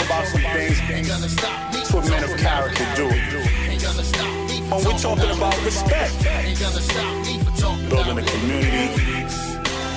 some things Ain't gonna me that's what men of character do. When we're talking about respect, building a community,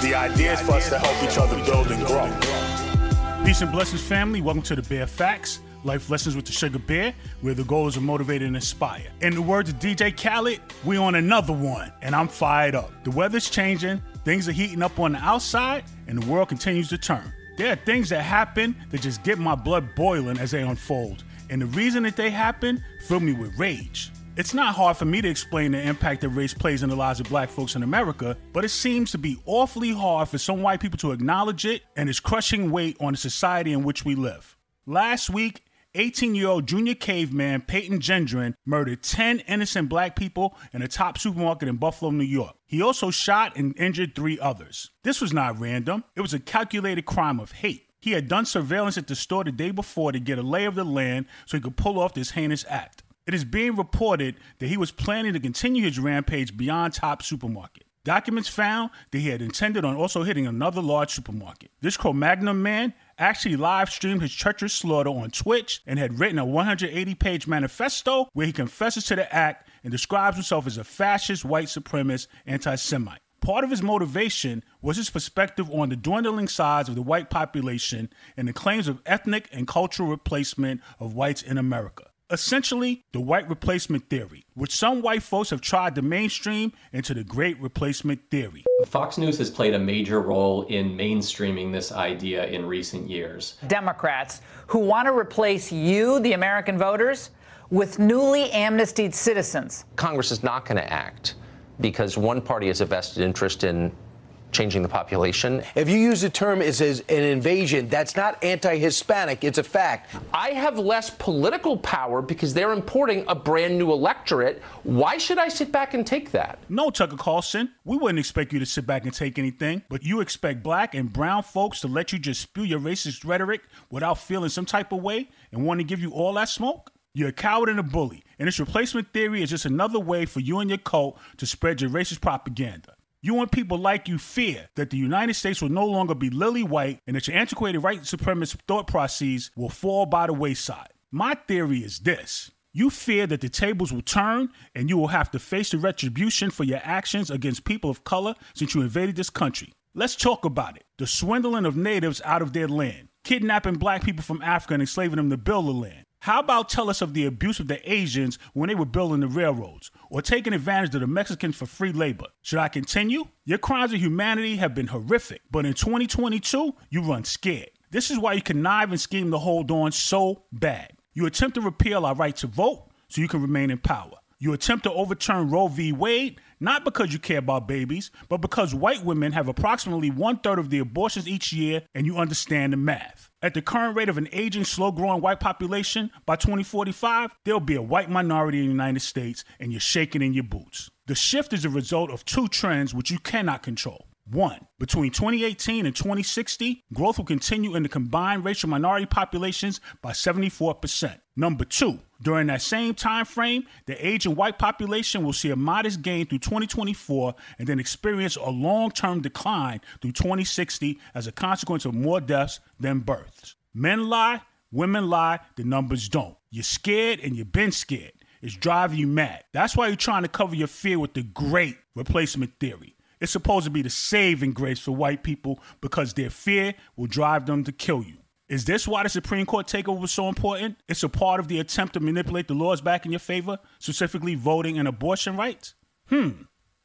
the idea is for us to help each other build and grow. Peace and blessings, family. Welcome to the Bear Facts, Life Lessons with the Sugar Bear, where the goal is to motivate and inspire. In the words of DJ Khaled, we on another one, and I'm fired up. The weather's changing, things are heating up on the outside, and the world continues to turn. There are things that happen that just get my blood boiling as they unfold, and the reason that they happen fill me with rage. It's not hard for me to explain the impact that race plays in the lives of black folks in America, but it seems to be awfully hard for some white people to acknowledge it and its crushing weight on the society in which we live. Last week, 18 year old junior caveman Peyton Gendron murdered 10 innocent black people in a Tops supermarket in Buffalo, New York. He also shot and injured three others. This was not random, it was a calculated crime of hate. He had done surveillance at the store the day before to get a lay of the land so he could pull off this heinous act. It is being reported that he was planning to continue his rampage beyond Tops Supermarket. Documents found that he had intended on also hitting another large supermarket. This Cro Magnon man actually live streamed his treacherous slaughter on Twitch and had written a 180 page manifesto where he confesses to the act and describes himself as a fascist, white supremacist, anti Semite. Part of his motivation was his perspective on the dwindling size of the white population and the claims of ethnic and cultural replacement of whites in America. Essentially, the white replacement theory, which some white folks have tried to mainstream into the great replacement theory. Fox News has played a major role in mainstreaming this idea in recent years. Democrats who want to replace you, the American voters, with newly amnestied citizens. Congress is not going to act because one party has a vested interest in changing the population. If you use the term as, as an invasion, that's not anti Hispanic, it's a fact. I have less political power because they're importing a brand new electorate. Why should I sit back and take that? No, Tucker Carlson, we wouldn't expect you to sit back and take anything, but you expect black and brown folks to let you just spew your racist rhetoric without feeling some type of way and want to give you all that smoke? You're a coward and a bully, and this replacement theory is just another way for you and your cult to spread your racist propaganda. You and people like you fear that the United States will no longer be lily white and that your antiquated white supremacist thought processes will fall by the wayside. My theory is this. You fear that the tables will turn and you will have to face the retribution for your actions against people of color since you invaded this country. Let's talk about it. The swindling of natives out of their land, kidnapping black people from Africa and enslaving them to build the land. How about tell us of the abuse of the Asians when they were building the railroads, or taking advantage of the Mexicans for free labor? Should I continue? Your crimes of humanity have been horrific, but in 2022, you run scared. This is why you connive and scheme to hold on so bad. You attempt to repeal our right to vote so you can remain in power. You attempt to overturn Roe v. Wade, not because you care about babies, but because white women have approximately one third of the abortions each year and you understand the math. At the current rate of an aging, slow growing white population, by 2045, there'll be a white minority in the United States and you're shaking in your boots. The shift is a result of two trends which you cannot control. One, between 2018 and 2060, growth will continue in the combined racial minority populations by 74%. Number two, during that same time frame, the aging white population will see a modest gain through 2024 and then experience a long-term decline through 2060 as a consequence of more deaths than births. Men lie, women lie, the numbers don't. You're scared and you've been scared. It's driving you mad. That's why you're trying to cover your fear with the great replacement theory. It's supposed to be the saving grace for white people because their fear will drive them to kill you. Is this why the Supreme Court takeover was so important? It's a part of the attempt to manipulate the laws back in your favor, specifically voting and abortion rights? Hmm.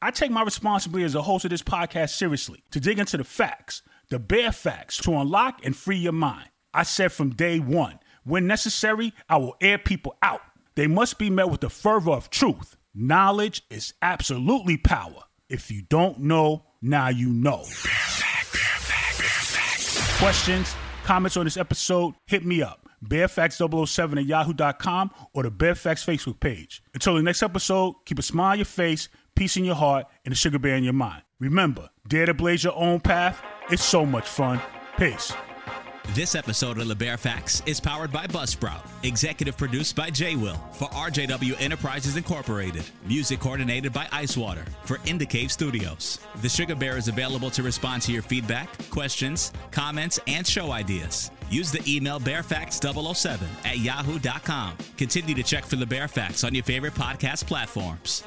I take my responsibility as a host of this podcast seriously to dig into the facts, the bare facts, to unlock and free your mind. I said from day one, when necessary, I will air people out. They must be met with the fervor of truth. Knowledge is absolutely power. If you don't know, now you know. Questions, comments on this episode, hit me up. bearfacts007 at yahoo.com or the Bearfacts Facebook page. Until the next episode, keep a smile on your face, peace in your heart, and a sugar bear in your mind. Remember, dare to blaze your own path. It's so much fun. Peace. This episode of the Bear Facts is powered by Buzzsprout, executive produced by J Will for RJW Enterprises Incorporated, music coordinated by Icewater for Indicave Studios. The Sugar Bear is available to respond to your feedback, questions, comments, and show ideas. Use the email bearfacts007 at yahoo.com. Continue to check for the Bear Facts on your favorite podcast platforms.